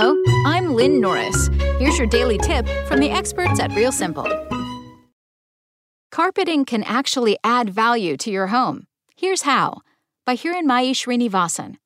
Hello, I'm Lynn Norris. Here's your daily tip from the experts at Real Simple. Carpeting can actually add value to your home. Here's how by Hiranmayi Srinivasan.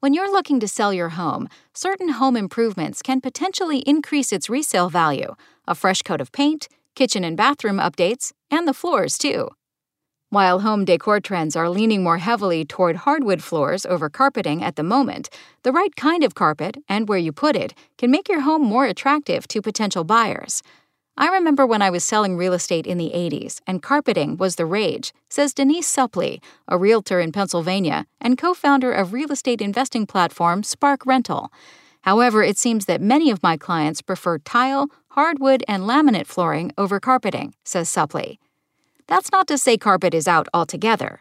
When you're looking to sell your home, certain home improvements can potentially increase its resale value a fresh coat of paint, kitchen and bathroom updates, and the floors, too. While home decor trends are leaning more heavily toward hardwood floors over carpeting at the moment, the right kind of carpet and where you put it can make your home more attractive to potential buyers. I remember when I was selling real estate in the 80s and carpeting was the rage, says Denise Supplee, a realtor in Pennsylvania and co founder of real estate investing platform Spark Rental. However, it seems that many of my clients prefer tile, hardwood, and laminate flooring over carpeting, says Supplee. That's not to say carpet is out altogether.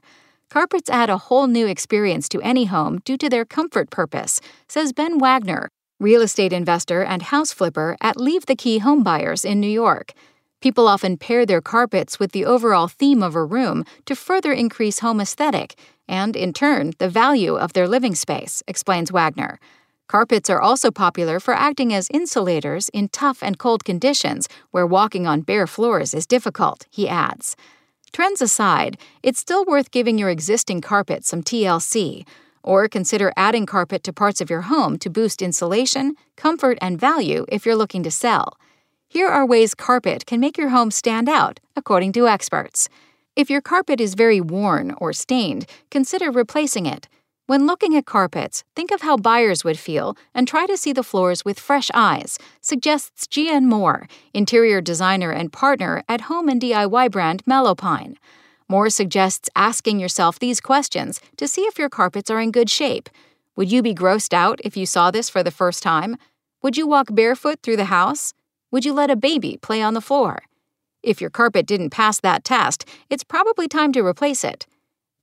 Carpets add a whole new experience to any home due to their comfort purpose, says Ben Wagner, real estate investor and house flipper at Leave the Key Homebuyers in New York. People often pair their carpets with the overall theme of a room to further increase home aesthetic and, in turn, the value of their living space, explains Wagner. Carpets are also popular for acting as insulators in tough and cold conditions where walking on bare floors is difficult, he adds. Trends aside, it's still worth giving your existing carpet some TLC or consider adding carpet to parts of your home to boost insulation, comfort, and value if you're looking to sell. Here are ways carpet can make your home stand out, according to experts. If your carpet is very worn or stained, consider replacing it. When looking at carpets, think of how buyers would feel and try to see the floors with fresh eyes, suggests Gian Moore, interior designer and partner at home and DIY brand Mellowpine. Moore suggests asking yourself these questions to see if your carpets are in good shape. Would you be grossed out if you saw this for the first time? Would you walk barefoot through the house? Would you let a baby play on the floor? If your carpet didn't pass that test, it's probably time to replace it.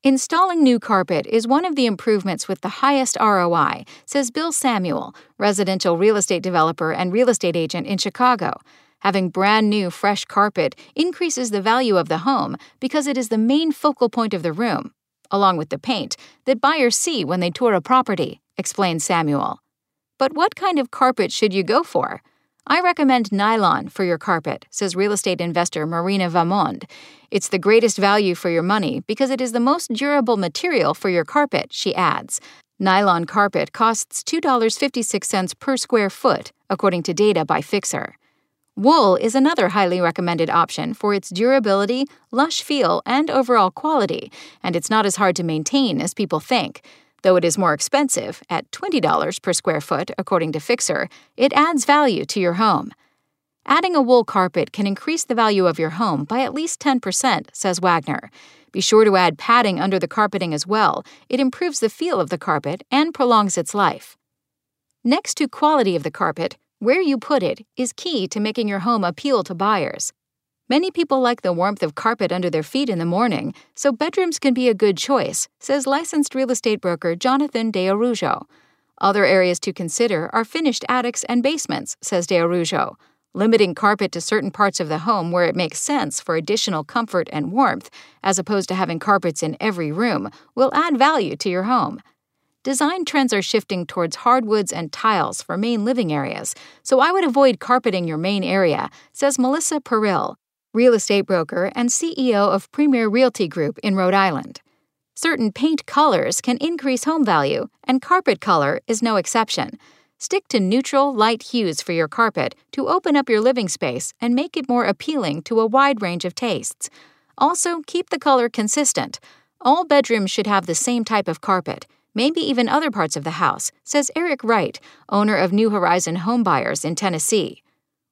Installing new carpet is one of the improvements with the highest ROI, says Bill Samuel, residential real estate developer and real estate agent in Chicago. Having brand new, fresh carpet increases the value of the home because it is the main focal point of the room, along with the paint, that buyers see when they tour a property, explains Samuel. But what kind of carpet should you go for? I recommend nylon for your carpet, says real estate investor Marina Vaamonde. It's the greatest value for your money because it is the most durable material for your carpet, she adds. Nylon carpet costs $2.56 per square foot, according to data by Fixr. Wool is another highly recommended option for its durability, lush feel, and overall quality, and it's not as hard to maintain as people think. Though it is more expensive, at $20 per square foot, according to Fixr, it adds value to your home. Adding a wool carpet can increase the value of your home by at least 10%, says Wagner. Be sure to add padding under the carpeting as well. It improves the feel of the carpet and prolongs its life. Next to quality of the carpet, where you put it is key to making your home appeal to buyers. Many people like the warmth of carpet under their feet in the morning, so bedrooms can be a good choice, says licensed real estate broker Jonathan De Araujo. Other areas to consider are finished attics and basements, says De Araujo. Limiting carpet to certain parts of the home where it makes sense for additional comfort and warmth, as opposed to having carpets in every room, will add value to your home. Design trends are shifting towards hardwoods and tiles for main living areas, so I would avoid carpeting your main area, says Melissa Perill, real estate broker and CEO of Premier Realty Group in Rhode Island. Certain paint colors can increase home value, and carpet color is no exception. Stick to neutral, light hues for your carpet to open up your living space and make it more appealing to a wide range of tastes. Also, keep the color consistent. All bedrooms should have the same type of carpet maybe even other parts of the house, says Eric Wright, owner of New Horizon Homebuyers in Tennessee.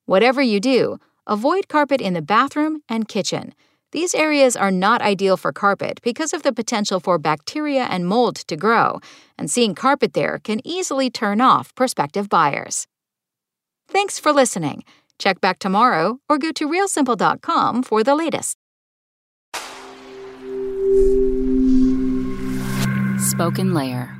Whatever you do, avoid carpet in the bathroom and kitchen. These areas are not ideal for carpet because of the potential for bacteria and mold to grow, and seeing carpet there can easily turn off prospective buyers. Thanks for listening. Check back tomorrow or go to realsimple.com for the latest. Spoken Layer.